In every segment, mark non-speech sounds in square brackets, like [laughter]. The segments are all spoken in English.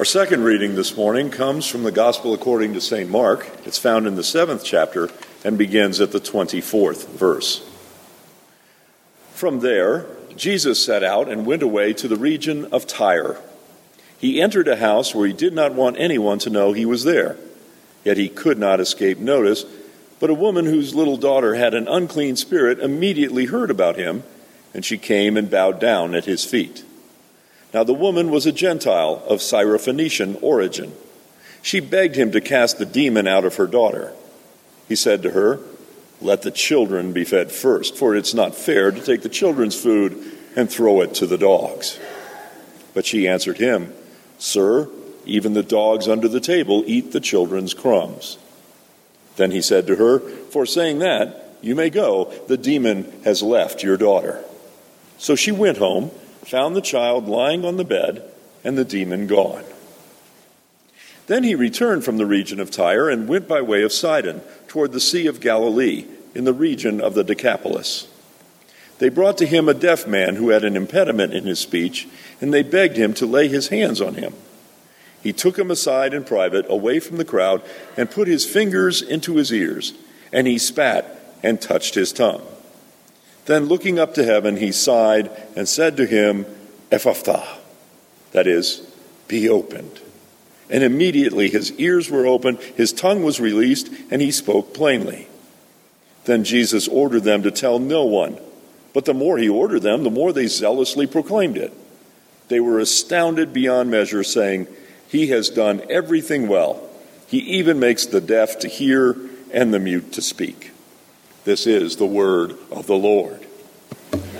Our second reading this morning comes from the Gospel according to St. Mark. It's found in the seventh chapter and begins at the 24th verse. From there, Jesus set out and went away to the region of Tyre. He entered a house where he did not want anyone to know he was there, yet he could not escape notice. But a woman whose little daughter had an unclean spirit immediately heard about him, and she came and bowed down at his feet. Now the woman was a Gentile of Syrophoenician origin. She begged him to cast the demon out of her daughter. He said to her, Let the children be fed first, for it's not fair to take the children's food and throw it to the dogs. But she answered him, Sir, even the dogs under the table eat the children's crumbs. Then he said to her, For saying that, you may go. The demon has left your daughter. So she went home found the child lying on the bed and the demon gone. Then he returned from the region of Tyre and went by way of Sidon toward the Sea of Galilee in the region of the Decapolis. They brought to him a deaf man who had an impediment in his speech, and they begged him to lay his hands on him. He took him aside in private, away from the crowd, and put his fingers into his ears, and he spat and touched his tongue. Then, looking up to heaven, he sighed and said to him, Ephphatha, that is, be opened. And immediately his ears were opened, his tongue was released, and he spoke plainly. Then Jesus ordered them to tell no one. But the more he ordered them, the more they zealously proclaimed it. They were astounded beyond measure, saying, He has done everything well. He even makes the deaf to hear and the mute to speak. This is the word of the Lord.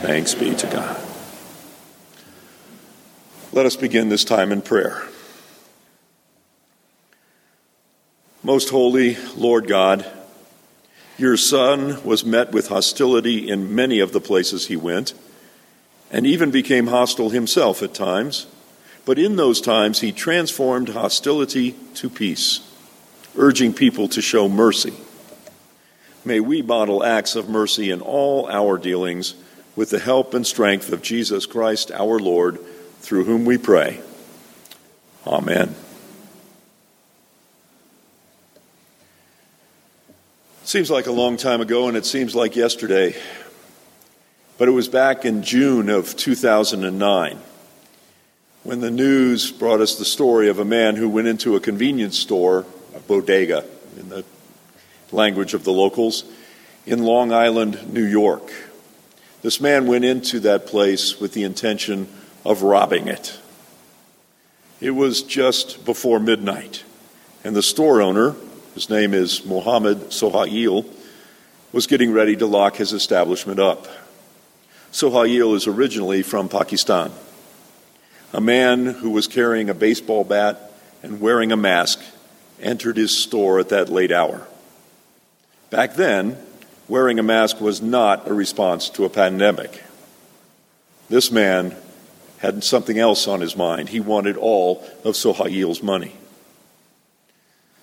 Thanks be to God. Let us begin this time in prayer. Most holy Lord God, your Son was met with hostility in many of the places he went, and even became hostile himself at times. But in those times, he transformed hostility to peace, urging people to show mercy May we model acts of mercy in all our dealings with the help and strength of Jesus Christ our Lord, through whom we pray. Amen. Seems like a long time ago, and it seems like yesterday, but it was back in June of 2009 when the news brought us the story of a man who went into a convenience store, a bodega in the language of the locals, in Long Island, New York. This man went into that place with the intention of robbing it. It was just before midnight, and the store owner, his name is Mohammed Sohail, was getting ready to lock his establishment up. Sohail is originally from Pakistan. A man who was carrying a baseball bat and wearing a mask entered his store at that late hour. Back then, wearing a mask was not a response to a pandemic. This man had something else on his mind. He wanted all of Sohail's money.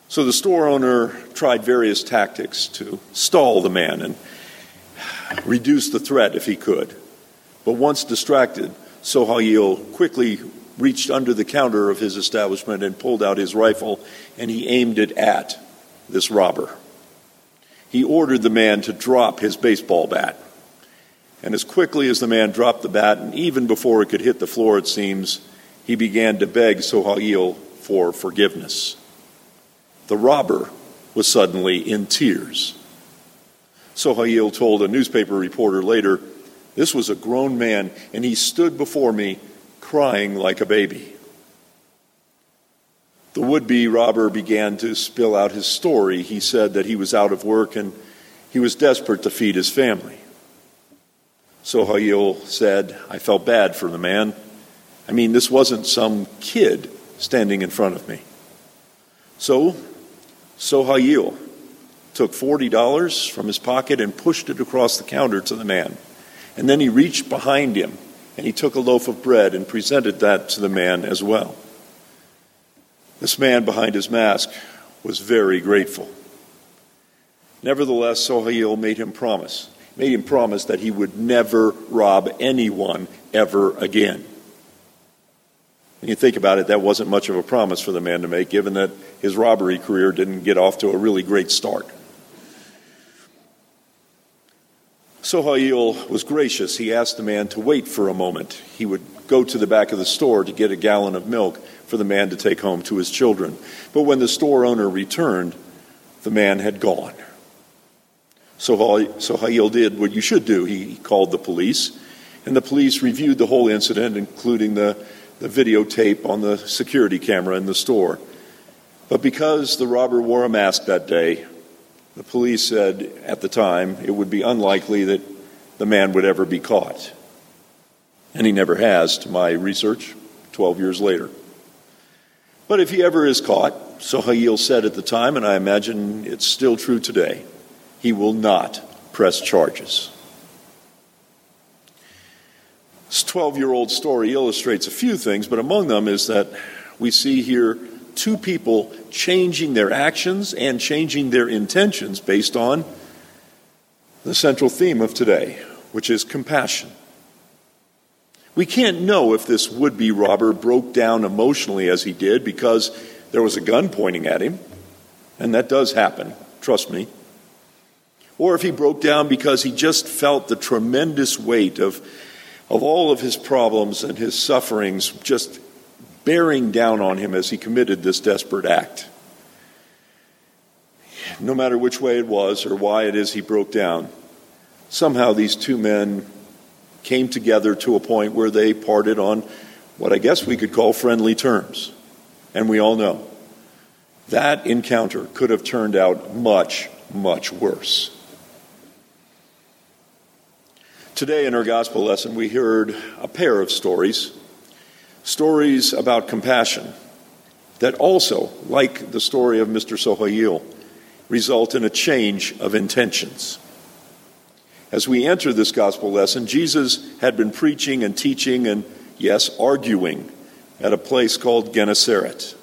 So the store owner tried various tactics to stall the man and reduce the threat if he could. But once distracted, Sohail quickly reached under the counter of his establishment and pulled out his rifle and he aimed it at this robber he ordered the man to drop his baseball bat. And as quickly as the man dropped the bat, and even before it could hit the floor, it seems, he began to beg Sohail for forgiveness. The robber was suddenly in tears. Sohail told a newspaper reporter later, This was a grown man, and he stood before me crying like a baby. The would be robber began to spill out his story. He said that he was out of work and he was desperate to feed his family. So Sohail said, I felt bad for the man. I mean, this wasn't some kid standing in front of me. So, Sohail took $40 from his pocket and pushed it across the counter to the man. And then he reached behind him and he took a loaf of bread and presented that to the man as well. This man behind his mask was very grateful. Nevertheless, Sohail made him promise, made him promise that he would never rob anyone ever again. When you think about it, that wasn't much of a promise for the man to make, given that his robbery career didn't get off to a really great start. Sohail was gracious. He asked the man to wait for a moment. He would go to the back of the store to get a gallon of milk for the man to take home to his children. But when the store owner returned, the man had gone. Sohail did what you should do. He called the police, and the police reviewed the whole incident, including the, the videotape on the security camera in the store. But because the robber wore a mask that day, the police said at the time it would be unlikely that the man would ever be caught. And he never has, to my research, 12 years later. But if he ever is caught, so Sohail said at the time, and I imagine it's still true today, he will not press charges. This 12 year old story illustrates a few things, but among them is that we see here two people changing their actions and changing their intentions based on the central theme of today, which is compassion. We can't know if this would be robber broke down emotionally as he did because there was a gun pointing at him, and that does happen, trust me. Or if he broke down because he just felt the tremendous weight of, of all of his problems and his sufferings just bearing down on him as he committed this desperate act. No matter which way it was or why it is he broke down, somehow these two men came together to a point where they parted on what I guess we could call friendly terms. And we all know that encounter could have turned out much, much worse. Today in our gospel lesson, we heard a pair of stories stories about compassion that also, like the story of Mr. Sohail, result in a change of intentions. As we enter this gospel lesson, Jesus had been preaching and teaching and, yes, arguing at a place called Gennesaret.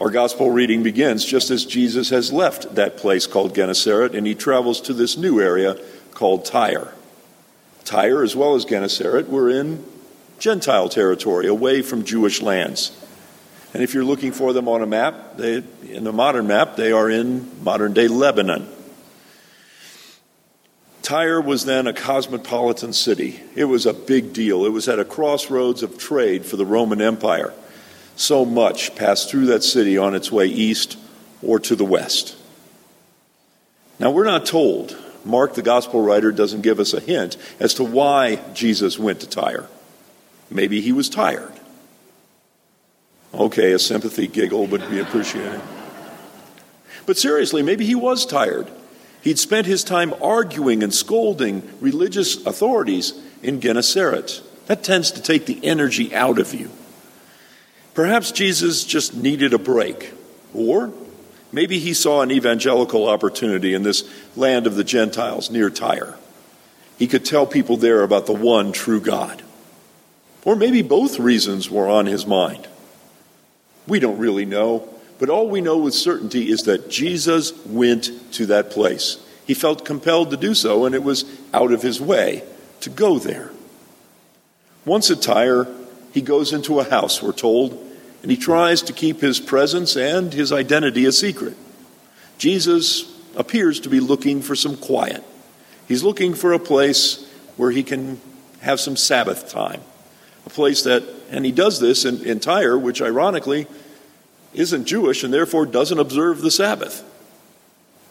Our gospel reading begins just as Jesus has left that place called Gennesaret and he travels to this new area called Tyre. Tyre, as well as Gennesaret, were in Gentile territory, away from Jewish lands. And if you're looking for them on a map, they, in a modern map, they are in modern day Lebanon. Tyre was then a cosmopolitan city. It was a big deal. It was at a crossroads of trade for the Roman Empire. So much passed through that city on its way east or to the west. Now, we're not told, Mark, the gospel writer, doesn't give us a hint as to why Jesus went to Tyre. Maybe he was tired. Okay, a sympathy giggle would be appreciated. But seriously, maybe he was tired. He'd spent his time arguing and scolding religious authorities in Gennesaret. That tends to take the energy out of you. Perhaps Jesus just needed a break. Or maybe he saw an evangelical opportunity in this land of the Gentiles near Tyre. He could tell people there about the one true God. Or maybe both reasons were on his mind. We don't really know, but all we know with certainty is that Jesus went to that place. He felt compelled to do so, and it was out of his way to go there. Once at Tyre, he goes into a house, we're told, and he tries to keep his presence and his identity a secret. Jesus appears to be looking for some quiet. He's looking for a place where he can have some Sabbath time a place that, and he does this in, in Tyre, which ironically isn't Jewish and therefore doesn't observe the Sabbath.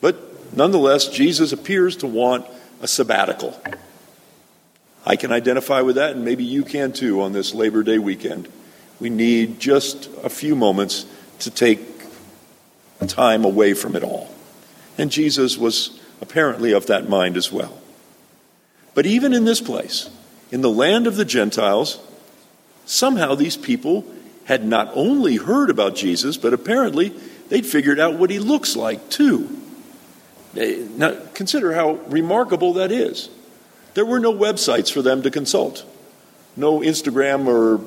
But nonetheless, Jesus appears to want a sabbatical. I can identify with that, and maybe you can too on this Labor Day weekend. We need just a few moments to take time away from it all. And Jesus was apparently of that mind as well. But even in this place, in the land of the Gentiles, Somehow these people had not only heard about Jesus, but apparently they'd figured out what he looks like too. Eh, now, consider how remarkable that is. There were no websites for them to consult, no Instagram or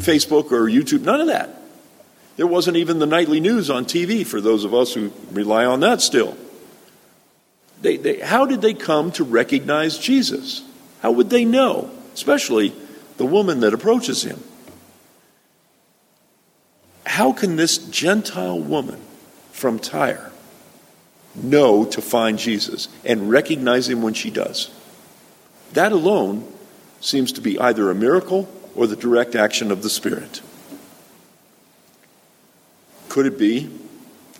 Facebook or YouTube, none of that. There wasn't even the nightly news on TV for those of us who rely on that still. They, they, how did they come to recognize Jesus? How would they know? Especially the woman that approaches him. How can this Gentile woman from Tyre know to find Jesus and recognize him when she does? That alone seems to be either a miracle or the direct action of the Spirit. Could it be?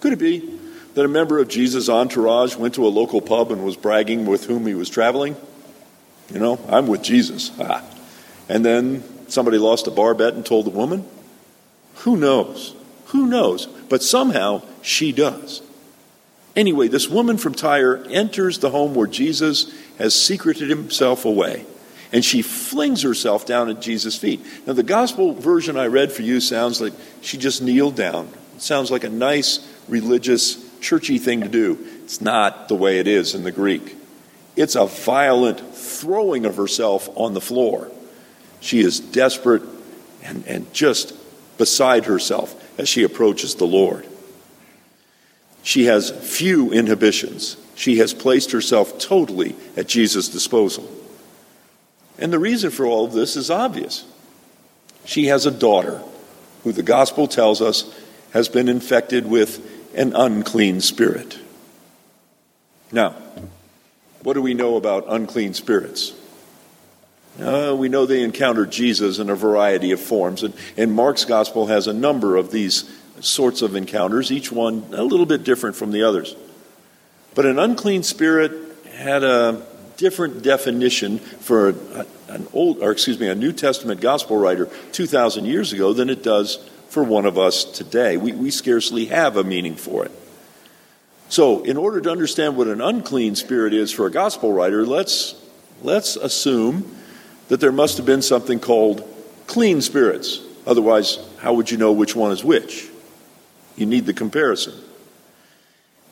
Could it be that a member of Jesus' entourage went to a local pub and was bragging with whom he was traveling? You know, I'm with Jesus. Ah. And then somebody lost a bar bet and told the woman? Who knows? Who knows? But somehow she does. Anyway, this woman from Tyre enters the home where Jesus has secreted himself away, and she flings herself down at Jesus' feet. Now, the gospel version I read for you sounds like she just kneeled down. It sounds like a nice, religious, churchy thing to do. It's not the way it is in the Greek. It's a violent throwing of herself on the floor. She is desperate and, and just beside herself as she approaches the Lord. She has few inhibitions. She has placed herself totally at Jesus' disposal. And the reason for all of this is obvious. She has a daughter who the gospel tells us has been infected with an unclean spirit. Now, what do we know about unclean spirits? Uh, we know they encountered Jesus in a variety of forms, and, and Mark's gospel has a number of these sorts of encounters, each one a little bit different from the others. But an unclean spirit had a different definition for an old, or excuse me, a New Testament gospel writer 2,000 years ago than it does for one of us today. We, we scarcely have a meaning for it. So, in order to understand what an unclean spirit is for a gospel writer, let's, let's assume that there must have been something called clean spirits. Otherwise, how would you know which one is which? You need the comparison.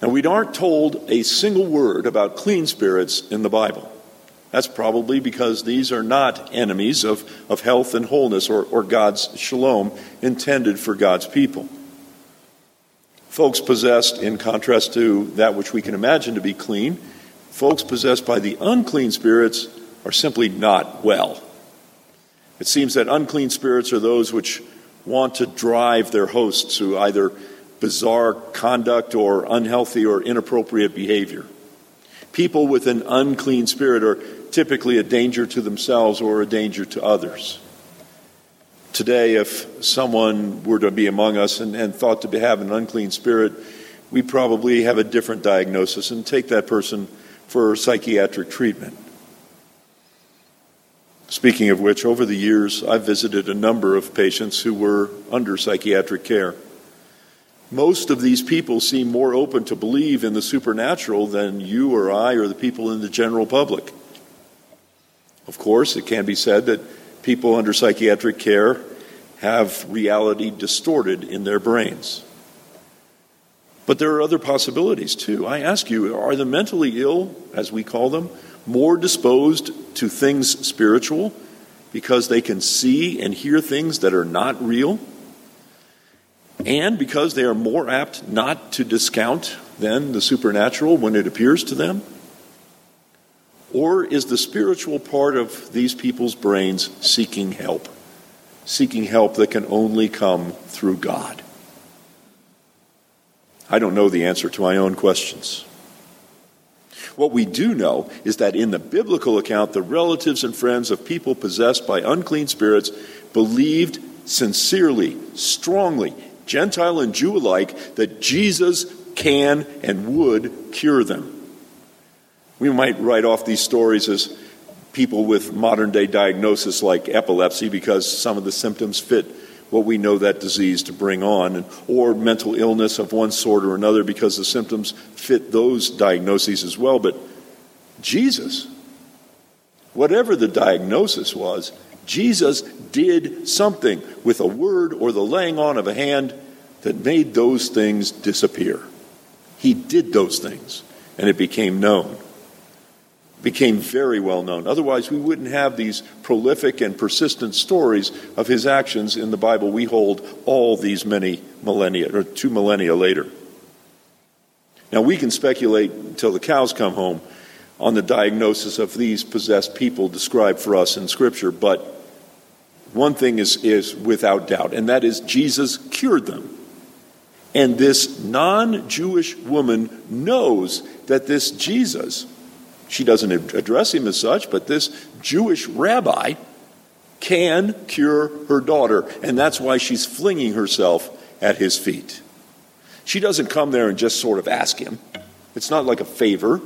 Now, we aren't told a single word about clean spirits in the Bible. That's probably because these are not enemies of, of health and wholeness or, or God's shalom intended for God's people. Folks possessed, in contrast to that which we can imagine to be clean, folks possessed by the unclean spirits are simply not well. It seems that unclean spirits are those which want to drive their hosts to either bizarre conduct or unhealthy or inappropriate behavior. People with an unclean spirit are typically a danger to themselves or a danger to others. Today, if someone were to be among us and, and thought to have an unclean spirit, we probably have a different diagnosis and take that person for psychiatric treatment. Speaking of which, over the years, I've visited a number of patients who were under psychiatric care. Most of these people seem more open to believe in the supernatural than you or I or the people in the general public. Of course, it can be said that people under psychiatric care have reality distorted in their brains. But there are other possibilities too. I ask you, are the mentally ill, as we call them, more disposed to things spiritual because they can see and hear things that are not real? and because they are more apt not to discount than the supernatural when it appears to them? Or is the spiritual part of these people's brains seeking help? Seeking help that can only come through God? I don't know the answer to my own questions. What we do know is that in the biblical account, the relatives and friends of people possessed by unclean spirits believed sincerely, strongly, Gentile and Jew alike, that Jesus can and would cure them. We might write off these stories as people with modern day diagnosis like epilepsy because some of the symptoms fit what we know that disease to bring on, or mental illness of one sort or another because the symptoms fit those diagnoses as well. But Jesus, whatever the diagnosis was, Jesus did something with a word or the laying on of a hand that made those things disappear. He did those things, and it became known. Became very well known. Otherwise, we wouldn't have these prolific and persistent stories of his actions in the Bible we hold all these many millennia, or two millennia later. Now, we can speculate until the cows come home on the diagnosis of these possessed people described for us in Scripture, but one thing is, is without doubt, and that is Jesus cured them. And this non Jewish woman knows that this Jesus, she doesn't address him as such, but this Jewish rabbi can cure her daughter. And that's why she's flinging herself at his feet. She doesn't come there and just sort of ask him, it's not like a favor.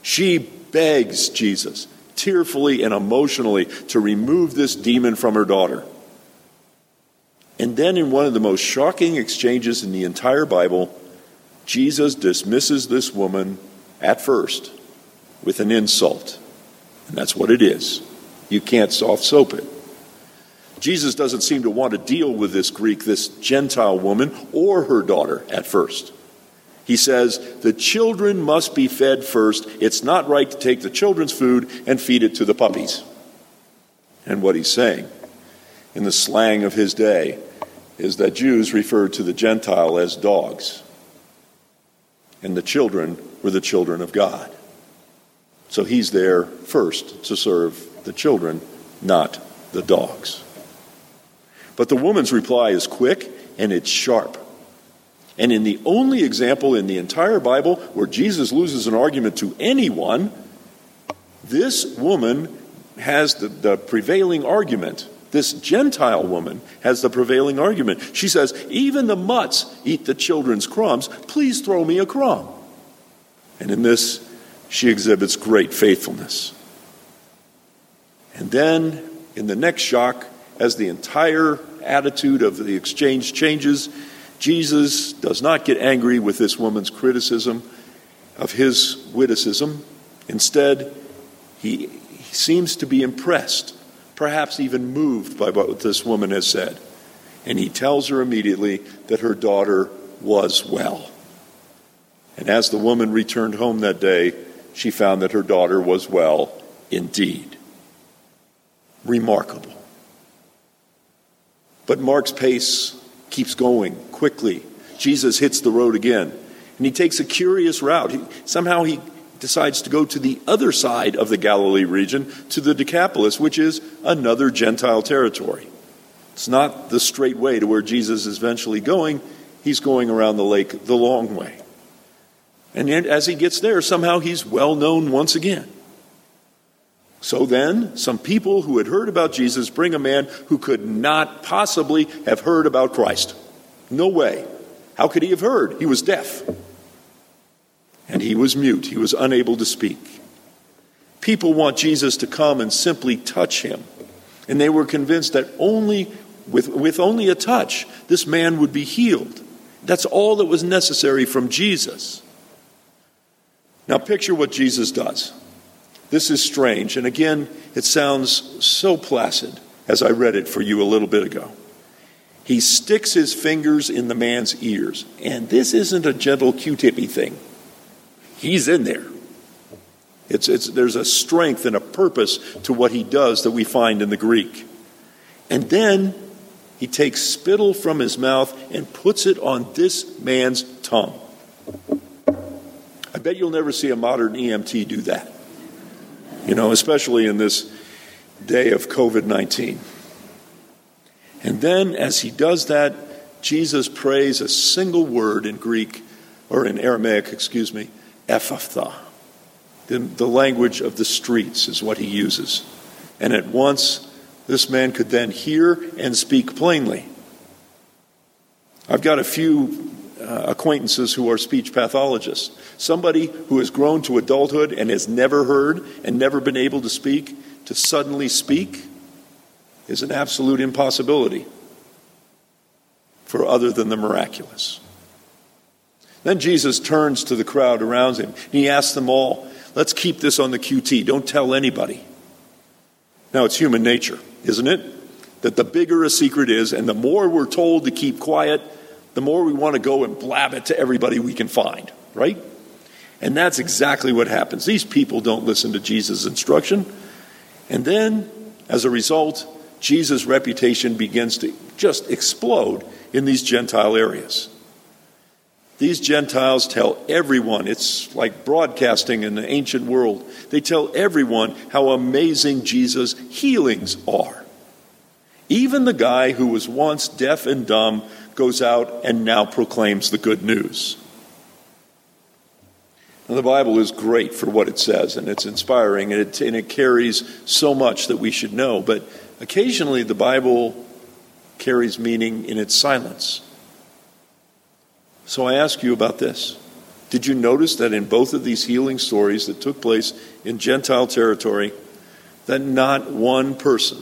She begs Jesus, tearfully and emotionally, to remove this demon from her daughter. And then, in one of the most shocking exchanges in the entire Bible, Jesus dismisses this woman at first with an insult. And that's what it is. You can't soft soap it. Jesus doesn't seem to want to deal with this Greek, this Gentile woman, or her daughter at first. He says, The children must be fed first. It's not right to take the children's food and feed it to the puppies. And what he's saying, in the slang of his day, is that Jews referred to the Gentile as dogs, and the children were the children of God. So he's there first to serve the children, not the dogs. But the woman's reply is quick and it's sharp. And in the only example in the entire Bible where Jesus loses an argument to anyone, this woman has the, the prevailing argument. This Gentile woman has the prevailing argument. She says, Even the mutts eat the children's crumbs. Please throw me a crumb. And in this, she exhibits great faithfulness. And then, in the next shock, as the entire attitude of the exchange changes, Jesus does not get angry with this woman's criticism of his witticism. Instead, he, he seems to be impressed, perhaps even moved by what this woman has said. And he tells her immediately that her daughter was well. And as the woman returned home that day, she found that her daughter was well indeed. Remarkable. But Mark's pace keeps going quickly. Jesus hits the road again, and he takes a curious route. He, somehow he decides to go to the other side of the Galilee region, to the Decapolis, which is another Gentile territory. It's not the straight way to where Jesus is eventually going. He's going around the lake the long way. And yet, as he gets there, somehow he's well known once again. So then, some people who had heard about Jesus bring a man who could not possibly have heard about Christ. No way. How could he have heard? He was deaf. And he was mute. He was unable to speak. People want Jesus to come and simply touch him. And they were convinced that only with, with only a touch, this man would be healed. That's all that was necessary from Jesus. Now, picture what Jesus does. This is strange, and again, it sounds so placid as I read it for you a little bit ago. He sticks his fingers in the man's ears, and this isn't a gentle Q tippy thing. He's in there. It's, it's, there's a strength and a purpose to what he does that we find in the Greek. And then he takes spittle from his mouth and puts it on this man's tongue. I bet you'll never see a modern EMT do that you know, especially in this day of COVID 19. And then, as he does that, Jesus prays a single word in Greek, or in Aramaic, excuse me, ephphatha. The, the language of the streets is what he uses. And at once, this man could then hear and speak plainly. I've got a few uh, acquaintances who are speech pathologists. Somebody who has grown to adulthood and has never heard and never been able to speak, to suddenly speak, is an absolute impossibility for other than the miraculous. Then Jesus turns to the crowd around him. And he asks them all, Let's keep this on the QT. Don't tell anybody. Now, it's human nature, isn't it? That the bigger a secret is, and the more we're told to keep quiet, the more we want to go and blab it to everybody we can find, right? And that's exactly what happens. These people don't listen to Jesus' instruction. And then, as a result, Jesus' reputation begins to just explode in these Gentile areas. These Gentiles tell everyone, it's like broadcasting in the ancient world, they tell everyone how amazing Jesus' healings are. Even the guy who was once deaf and dumb goes out and now proclaims the good news. Now, the Bible is great for what it says, and it's inspiring, and it, and it carries so much that we should know. But occasionally, the Bible carries meaning in its silence. So I ask you about this. Did you notice that in both of these healing stories that took place in Gentile territory, that not one person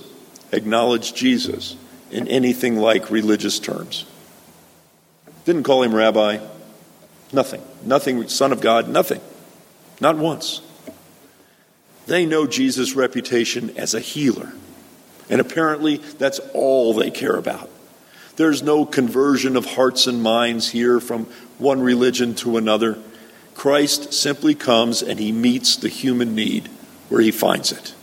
acknowledged Jesus in anything like religious terms? Didn't call him rabbi, nothing. Nothing, son of God, nothing. Not once. They know Jesus' reputation as a healer. And apparently, that's all they care about. There's no conversion of hearts and minds here from one religion to another. Christ simply comes and he meets the human need where he finds it.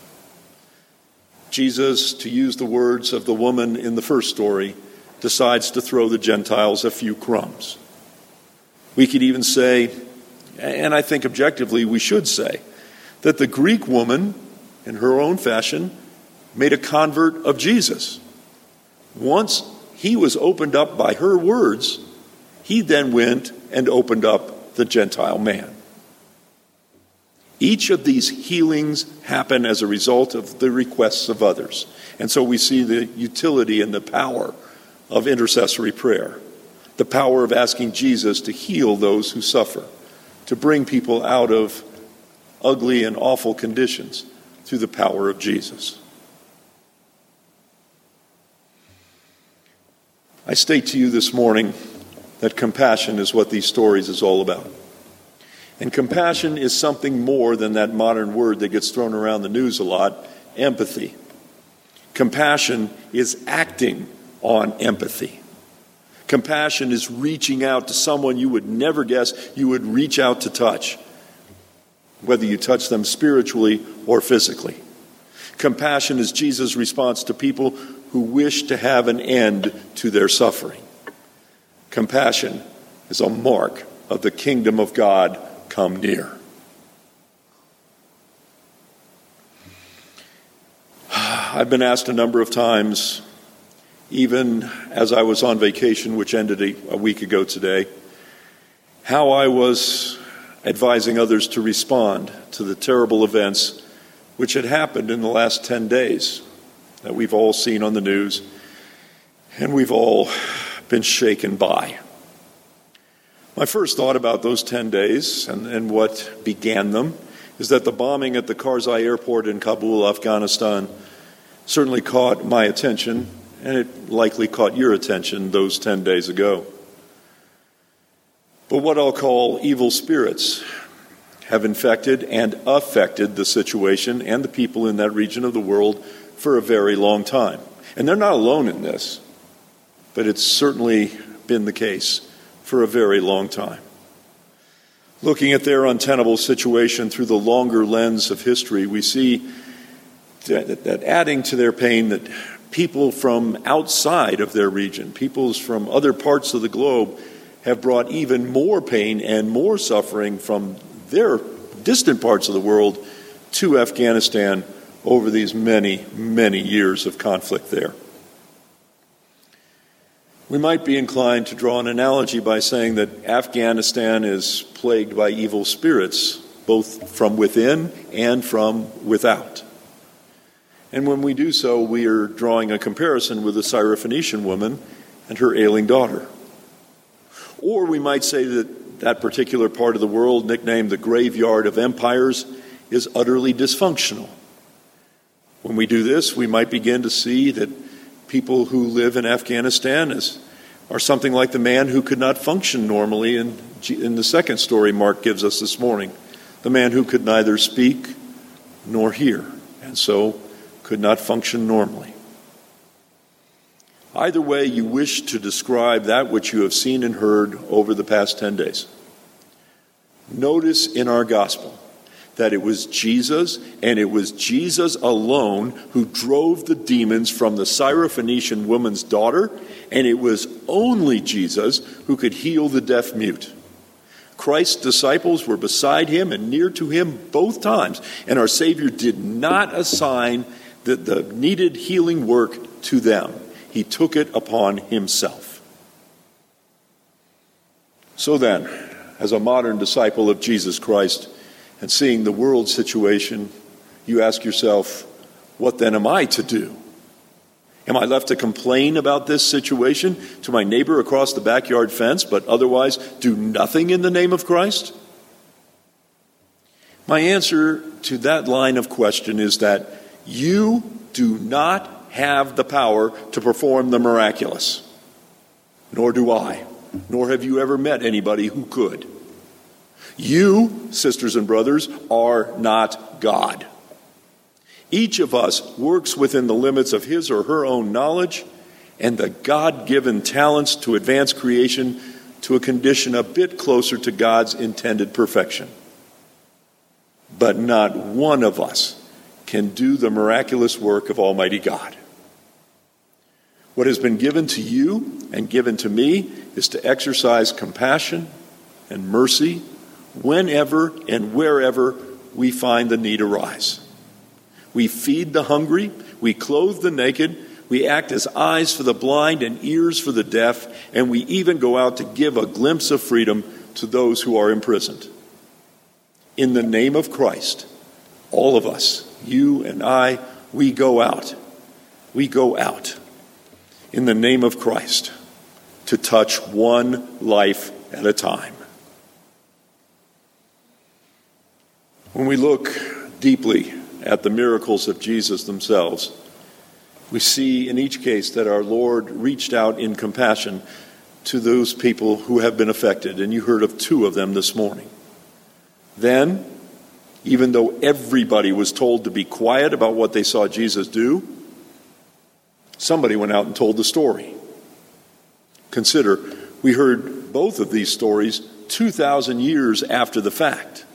Jesus, to use the words of the woman in the first story, decides to throw the Gentiles a few crumbs. We could even say, and I think objectively we should say, that the Greek woman, in her own fashion, made a convert of Jesus. Once he was opened up by her words, he then went and opened up the Gentile man. Each of these healings happen as a result of the requests of others. And so we see the utility and the power of intercessory prayer, the power of asking Jesus to heal those who suffer, to bring people out of ugly and awful conditions through the power of Jesus. I state to you this morning that compassion is what these stories is all about. And compassion is something more than that modern word that gets thrown around the news a lot empathy. Compassion is acting on empathy. Compassion is reaching out to someone you would never guess you would reach out to touch, whether you touch them spiritually or physically. Compassion is Jesus' response to people who wish to have an end to their suffering. Compassion is a mark of the kingdom of God come near. [sighs] I've been asked a number of times, even as I was on vacation, which ended a, week ago today, how I was advising others to respond to the terrible events which had happened in the last 10 days that we've all seen on the news and we've all been shaken by. My first thought about those 10 days and, and what began them is that the bombing at the Karzai airport in Kabul, Afghanistan, certainly caught my attention, and it likely caught your attention those 10 days ago. But what I'll call evil spirits have infected and affected the situation and the people in that region of the world for a very long time. And they're not alone in this, but it's certainly been the case for a very long time. Looking at their untenable situation through the longer lens of history, we see that, adding to their pain that people from outside of their region, peoples from other parts of the globe, have brought even more pain and more suffering from their distant parts of the world to Afghanistan over these many, many years of conflict there. We might be inclined to draw an analogy by saying that Afghanistan is plagued by evil spirits, both from within and from without. And when we do so, we are drawing a comparison with the Syrophoenician woman and her ailing daughter. Or we might say that that particular part of the world, nicknamed the graveyard of empires, is utterly dysfunctional when we do this, we might begin to see that people who live in Afghanistan is, are something like the man who could not function normally in, in the second story Mark gives us this morning. The man who could neither speak nor hear, and so could not function normally. Either way, you wish to describe that which you have seen and heard over the past 10 days. Notice in our gospel that it was Jesus and it was Jesus alone who drove the demons from the Syrophoenician woman's daughter, and it was only Jesus who could heal the deaf mute. Christ's disciples were beside him and near to him both times, and our Savior did not assign the, the needed healing work to them. He took it upon himself. So then, as a modern disciple of Jesus Christ and seeing the world situation, you ask yourself, what then am I to do? Am I left to complain about this situation to my neighbor across the backyard fence, but otherwise do nothing in the name of Christ? My answer to that line of question is that you do not have the power to perform the miraculous, nor do I, nor have you ever met anybody who could. You, sisters and brothers, are not God. Each of us works within the limits of his or her own knowledge and the God given talents to advance creation to a condition a bit closer to God's intended perfection. But not one of us can do the miraculous work of Almighty God. What has been given to you and given to me is to exercise compassion and mercy whenever and wherever we find the need arise. We feed the hungry, we clothe the naked, we act as eyes for the blind and ears for the deaf, and we even go out to give a glimpse of freedom to those who are imprisoned. In the name of Christ, all of us, you and I, we go out. We go out in the name of Christ to touch one life at a time. When we look deeply at the miracles of Jesus themselves, we see in each case that our Lord reached out in compassion to those people who have been affected, and you heard of two of them this morning. Then, even though everybody was told to be quiet about what they saw Jesus do, somebody went out and told the story. Consider, we heard both of these stories 2,000 years after the fact.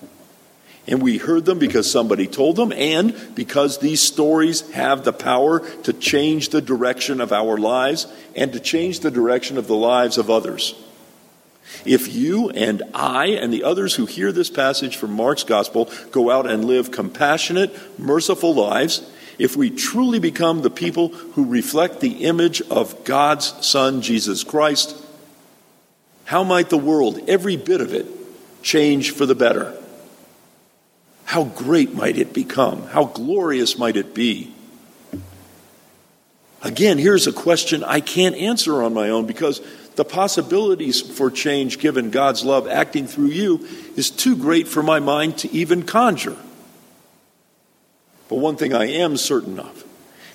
And we heard them because somebody told them, and because these stories have the power to change the direction of our lives and to change the direction of the lives of others. If you and I and the others who hear this passage from Mark's gospel go out and live compassionate, merciful lives, if we truly become the people who reflect the image of God's Son, Jesus Christ, how might the world, every bit of it, change for the better? How great might it become? How glorious might it be? Again, here's a question I can't answer on my own because the possibilities for change given God's love acting through you is too great for my mind to even conjure. But one thing I am certain of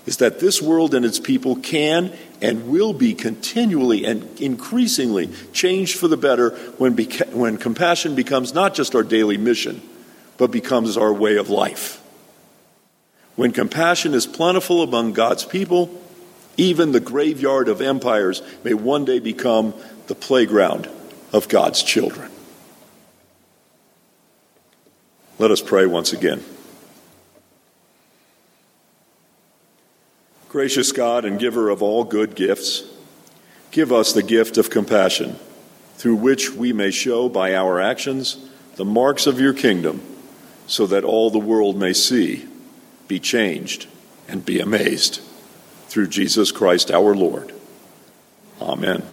is that this world and its people can and will be continually and increasingly changed for the better when, beca- when compassion becomes not just our daily mission, but becomes our way of life. When compassion is plentiful among God's people, even the graveyard of empires may one day become the playground of God's children. Let us pray once again. Gracious God and giver of all good gifts, give us the gift of compassion, through which we may show by our actions the marks of your kingdom, so that all the world may see, be changed, and be amazed through Jesus Christ our Lord. Amen.